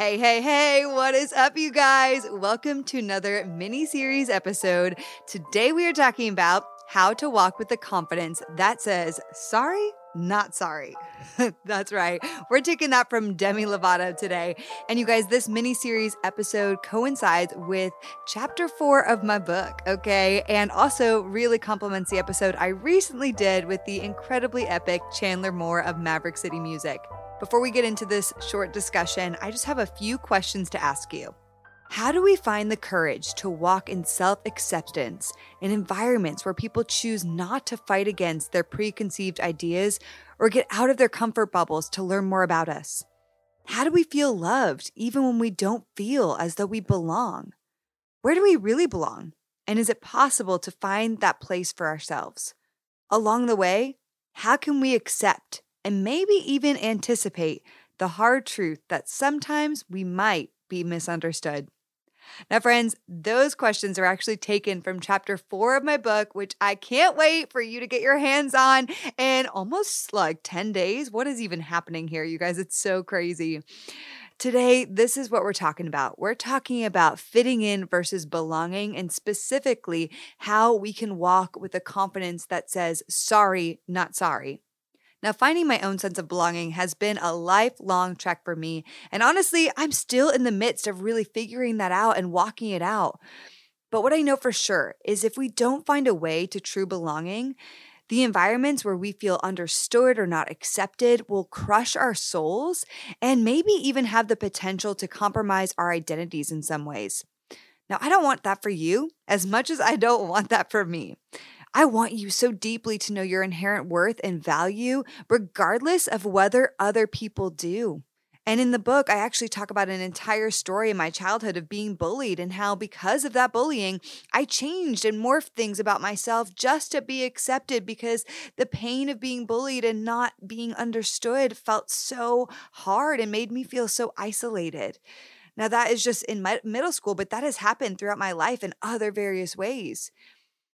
Hey, hey, hey, what is up, you guys? Welcome to another mini series episode. Today, we are talking about how to walk with the confidence that says, sorry, not sorry. That's right. We're taking that from Demi Lovato today. And you guys, this mini series episode coincides with chapter four of my book, okay? And also really complements the episode I recently did with the incredibly epic Chandler Moore of Maverick City Music. Before we get into this short discussion, I just have a few questions to ask you. How do we find the courage to walk in self acceptance in environments where people choose not to fight against their preconceived ideas or get out of their comfort bubbles to learn more about us? How do we feel loved even when we don't feel as though we belong? Where do we really belong? And is it possible to find that place for ourselves? Along the way, how can we accept and maybe even anticipate the hard truth that sometimes we might be misunderstood? Now, friends, those questions are actually taken from chapter four of my book, which I can't wait for you to get your hands on in almost like 10 days. What is even happening here, you guys? It's so crazy. Today, this is what we're talking about. We're talking about fitting in versus belonging, and specifically how we can walk with a confidence that says, sorry, not sorry. Now, finding my own sense of belonging has been a lifelong trek for me. And honestly, I'm still in the midst of really figuring that out and walking it out. But what I know for sure is if we don't find a way to true belonging, the environments where we feel understood or not accepted will crush our souls and maybe even have the potential to compromise our identities in some ways. Now, I don't want that for you as much as I don't want that for me. I want you so deeply to know your inherent worth and value, regardless of whether other people do. And in the book, I actually talk about an entire story in my childhood of being bullied and how, because of that bullying, I changed and morphed things about myself just to be accepted because the pain of being bullied and not being understood felt so hard and made me feel so isolated. Now, that is just in my middle school, but that has happened throughout my life in other various ways.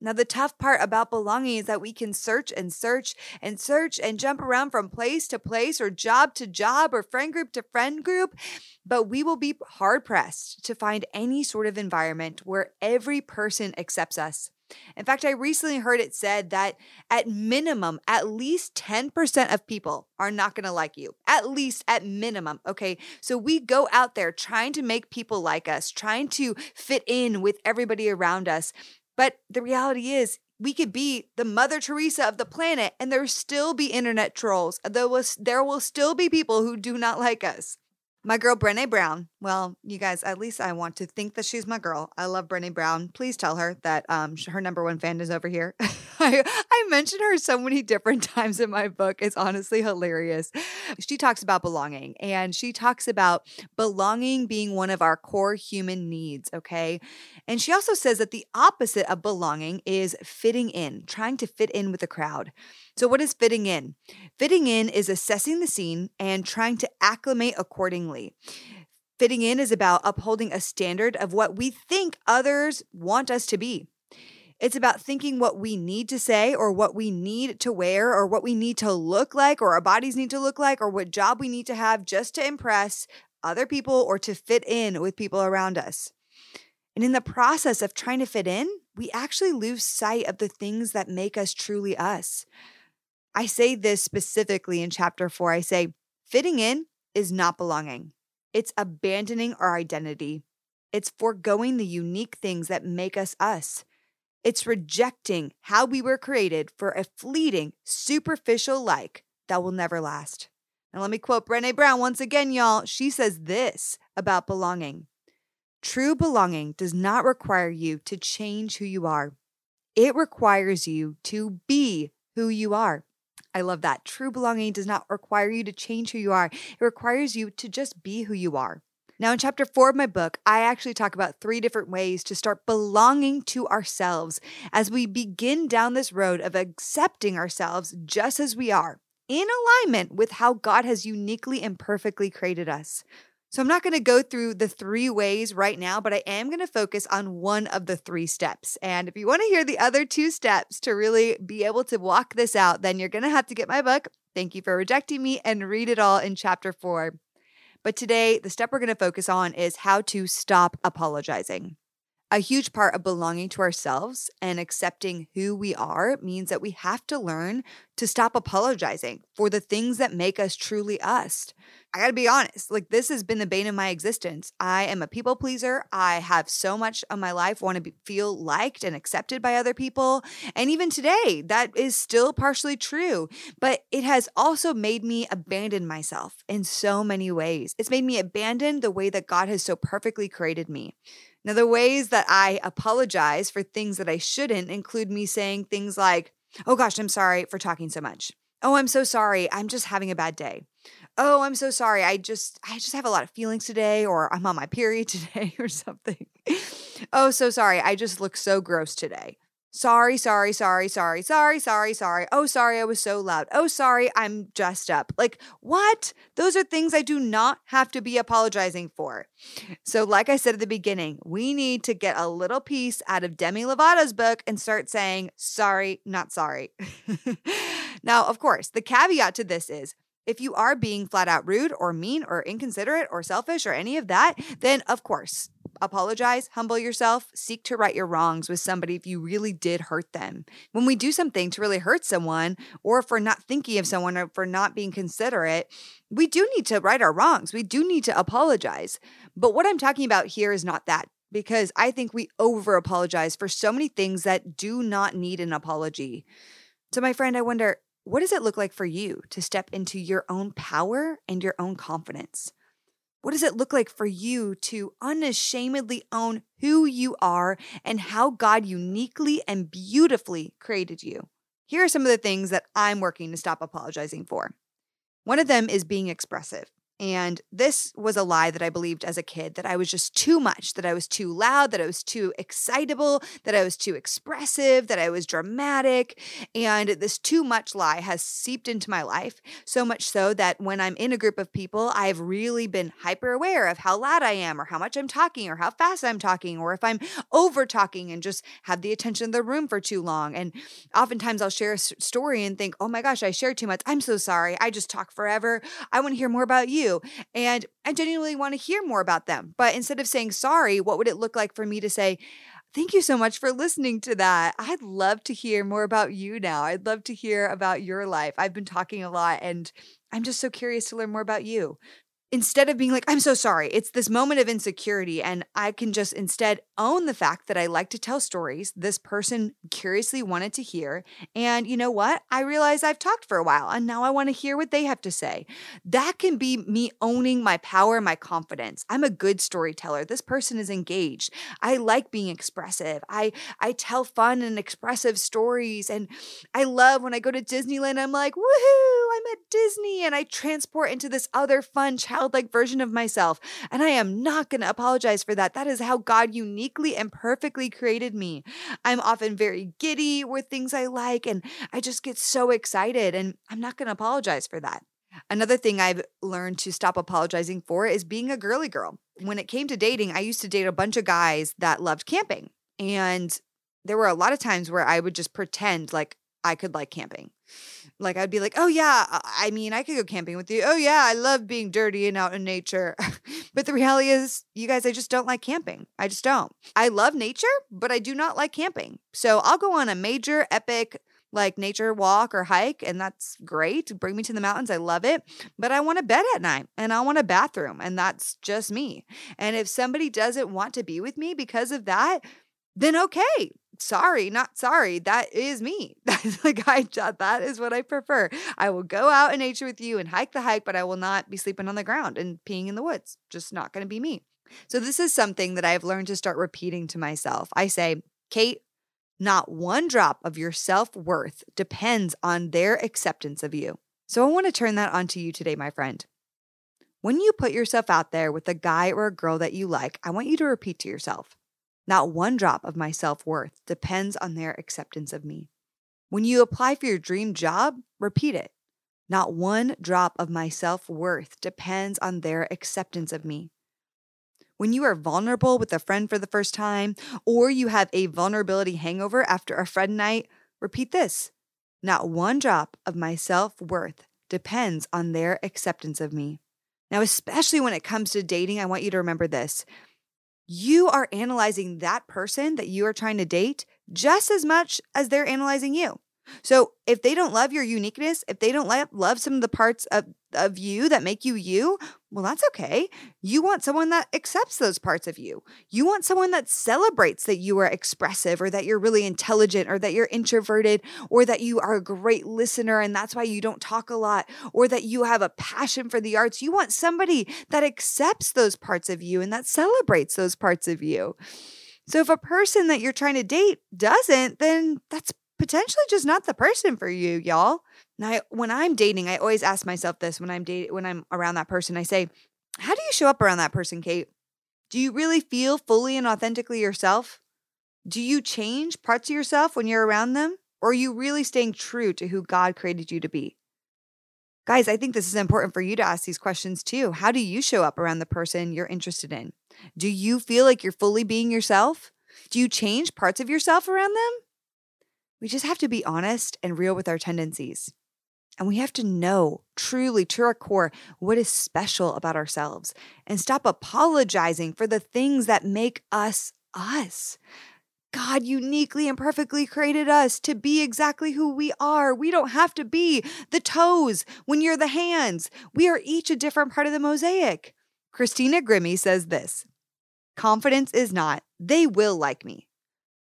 Now, the tough part about belonging is that we can search and search and search and jump around from place to place or job to job or friend group to friend group, but we will be hard pressed to find any sort of environment where every person accepts us. In fact, I recently heard it said that at minimum, at least 10% of people are not going to like you. At least at minimum. Okay. So we go out there trying to make people like us, trying to fit in with everybody around us. But the reality is, we could be the Mother Teresa of the planet and there still be internet trolls. There will, there will still be people who do not like us. My girl Brene Brown. Well, you guys, at least I want to think that she's my girl. I love Brene Brown. Please tell her that um, her number one fan is over here. I, I mention her so many different times in my book. It's honestly hilarious. She talks about belonging and she talks about belonging being one of our core human needs. Okay. And she also says that the opposite of belonging is fitting in, trying to fit in with the crowd. So, what is fitting in? Fitting in is assessing the scene and trying to acclimate accordingly. Fitting in is about upholding a standard of what we think others want us to be. It's about thinking what we need to say or what we need to wear or what we need to look like or our bodies need to look like or what job we need to have just to impress other people or to fit in with people around us. And in the process of trying to fit in, we actually lose sight of the things that make us truly us. I say this specifically in chapter four. I say, fitting in is not belonging, it's abandoning our identity, it's foregoing the unique things that make us us. It's rejecting how we were created for a fleeting, superficial like that will never last. And let me quote Brene Brown once again, y'all. She says this about belonging True belonging does not require you to change who you are, it requires you to be who you are. I love that. True belonging does not require you to change who you are, it requires you to just be who you are. Now, in chapter four of my book, I actually talk about three different ways to start belonging to ourselves as we begin down this road of accepting ourselves just as we are, in alignment with how God has uniquely and perfectly created us. So, I'm not going to go through the three ways right now, but I am going to focus on one of the three steps. And if you want to hear the other two steps to really be able to walk this out, then you're going to have to get my book, Thank You for Rejecting Me, and read it all in chapter four. But today, the step we're going to focus on is how to stop apologizing. A huge part of belonging to ourselves and accepting who we are means that we have to learn to stop apologizing for the things that make us truly us. I gotta be honest, like this has been the bane of my existence. I am a people pleaser. I have so much of my life want to be, feel liked and accepted by other people. And even today, that is still partially true. But it has also made me abandon myself in so many ways. It's made me abandon the way that God has so perfectly created me. Now, the ways that I apologize for things that I shouldn't include me saying things like, Oh gosh, I'm sorry for talking so much. Oh, I'm so sorry. I'm just having a bad day. Oh, I'm so sorry. I just I just have a lot of feelings today or I'm on my period today or something. oh, so sorry. I just look so gross today. Sorry, sorry, sorry, sorry, sorry, sorry, sorry. Oh, sorry, I was so loud. Oh, sorry, I'm dressed up. Like, what? Those are things I do not have to be apologizing for. So, like I said at the beginning, we need to get a little piece out of Demi Lovato's book and start saying, sorry, not sorry. now, of course, the caveat to this is if you are being flat out rude or mean or inconsiderate or selfish or any of that, then of course, apologize, humble yourself, seek to right your wrongs with somebody if you really did hurt them. When we do something to really hurt someone, or if we're not thinking of someone, or for not being considerate, we do need to right our wrongs. We do need to apologize. But what I'm talking about here is not that. Because I think we over apologize for so many things that do not need an apology. So, my friend, I wonder what does it look like for you to step into your own power and your own confidence? What does it look like for you to unashamedly own who you are and how God uniquely and beautifully created you? Here are some of the things that I'm working to stop apologizing for. One of them is being expressive. And this was a lie that I believed as a kid that I was just too much, that I was too loud, that I was too excitable, that I was too expressive, that I was dramatic. And this too much lie has seeped into my life, so much so that when I'm in a group of people, I've really been hyper aware of how loud I am, or how much I'm talking, or how fast I'm talking, or if I'm over talking and just have the attention of the room for too long. And oftentimes I'll share a story and think, oh my gosh, I shared too much. I'm so sorry. I just talk forever. I want to hear more about you. And I genuinely want to hear more about them. But instead of saying sorry, what would it look like for me to say, Thank you so much for listening to that. I'd love to hear more about you now. I'd love to hear about your life. I've been talking a lot and I'm just so curious to learn more about you instead of being like, I'm so sorry, it's this moment of insecurity. And I can just instead own the fact that I like to tell stories this person curiously wanted to hear. And you know what? I realize I've talked for a while and now I want to hear what they have to say. That can be me owning my power, my confidence. I'm a good storyteller. This person is engaged. I like being expressive. I, I tell fun and expressive stories. And I love when I go to Disneyland, I'm like, woohoo, I'm at Disney. And I transport into this other fun childlike version of myself. And I am not going to apologize for that. That is how God uniquely and perfectly created me. I'm often very giddy with things I like, and I just get so excited. And I'm not going to apologize for that. Another thing I've learned to stop apologizing for is being a girly girl. When it came to dating, I used to date a bunch of guys that loved camping. And there were a lot of times where I would just pretend like I could like camping. Like I'd be like, "Oh yeah, uh, I mean, I could go camping with you. Oh yeah, I love being dirty and out in nature." but the reality is, you guys, I just don't like camping. I just don't. I love nature, but I do not like camping. So I'll go on a major epic like nature walk or hike and that's great bring me to the mountains i love it but i want a bed at night and i want a bathroom and that's just me and if somebody doesn't want to be with me because of that then okay sorry, not sorry. That is me. That's like I that is what I prefer. I will go out in nature with you and hike the hike, but I will not be sleeping on the ground and peeing in the woods. Just not going to be me. So this is something that I've learned to start repeating to myself. I say, Kait, not one drop of your self-worth depends on their acceptance of you. So I want to turn that on to you today, my friend. When you put yourself out there with a guy or a girl that you like, I want you to repeat to yourself, not one drop of my self worth depends on their acceptance of me. When you apply for your dream job, repeat it. Not one drop of my self worth depends on their acceptance of me. When you are vulnerable with a friend for the first time, or you have a vulnerability hangover after a friend night, repeat this. Not one drop of my self worth depends on their acceptance of me. Now, especially when it comes to dating, I want you to remember this. You are analyzing that person that you are trying to date just as much as they're analyzing you. So if they don't love your uniqueness, if they don't love some of the parts of, of you that make you you, well, that's okay. You want someone that accepts those parts of you. You want someone that celebrates that you are expressive or that you're really intelligent or that you're introverted or that you are a great listener and that's why you don't talk a lot or that you have a passion for the arts. You want somebody that accepts those parts of you and that celebrates those parts of you. So if a person that you're trying to date doesn't, then that's potentially just not the person for you, y'all. Now, when I'm dating, I always ask myself this when I'm dating, when I'm around that person, I say, how do you show up around that person, Kait? Do you really feel fully and authentically yourself? Do you change parts of yourself when you're around them? Or are you really staying true to who God created you to be? Guys, I think this is important for you to ask these questions too. How do you show up around the person you're interested in? Do you feel like you're fully being yourself? Do you change parts of yourself around them? We just have to be honest and real with our tendencies. And we have to know truly to our core what is special about ourselves and stop apologizing for the things that make us us. God uniquely and perfectly created us to be exactly who we are. We don't have to be the toes when you're the hands. We are each a different part of the mosaic. Christina Grimmie says this Confidence is not, they will like me.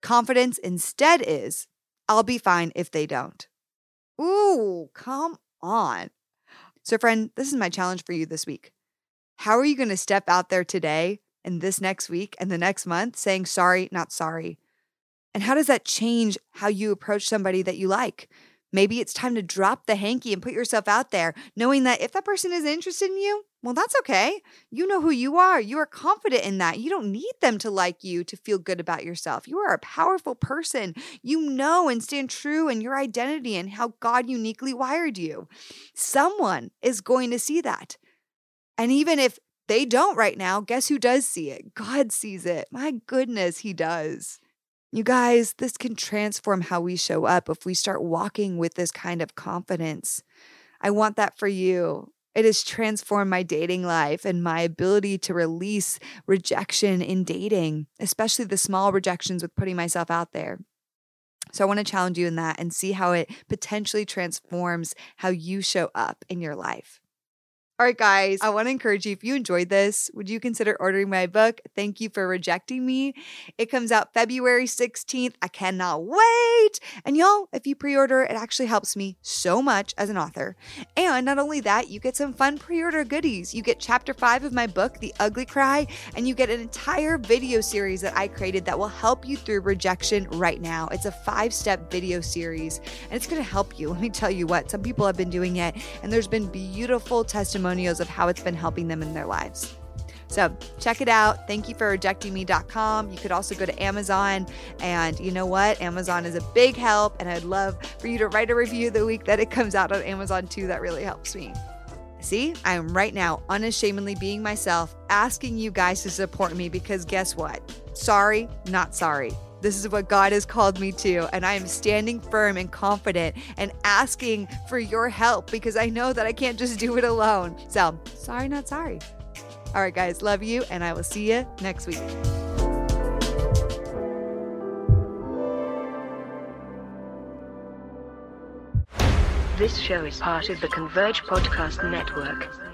Confidence instead is, I'll be fine if they don't. Ooh, come on. So, friend, this is my challenge for you this week. How are you going to step out there today and this next week and the next month saying sorry, not sorry? And how does that change how you approach somebody that you like? Maybe it's time to drop the hanky and put yourself out there, knowing that if that person is interested in you, well, that's okay. You know who you are. You are confident in that. You don't need them to like you to feel good about yourself. You are a powerful person. You know and stand true in your identity and how God uniquely wired you. Someone is going to see that. And even if they don't right now, guess who does see it? God sees it. My goodness, He does. You guys, this can transform how we show up if we start walking with this kind of confidence. I want that for you. It has transformed my dating life and my ability to release rejection in dating, especially the small rejections with putting myself out there. So I want to challenge you in that and see how it potentially transforms how you show up in your life. All right, guys, I want to encourage you if you enjoyed this, would you consider ordering my book? Thank you for rejecting me. It comes out February 16th. I cannot wait. And y'all, if you pre order, it actually helps me so much as an author. And not only that, you get some fun pre order goodies. You get chapter five of my book, The Ugly Cry, and you get an entire video series that I created that will help you through rejection right now. It's a five step video series, and it's going to help you. Let me tell you what, some people have been doing it, and there's been beautiful testimonies testimonials of how it's been helping them in their lives. So check it out. Thank you for rejectingme.com. You could also go to Amazon. And you know what? Amazon is a big help. And I'd love for you to write a review the week that it comes out on Amazon too. That really helps me. See, I am right now unashamedly being myself, asking you guys to support me because guess what? Sorry, not sorry. This is what God has called me to. And I am standing firm and confident and asking for your help because I know that I can't just do it alone. So, sorry, not sorry. All right, guys, love you. And I will see you next week. This show is part of the Converge Podcast Network.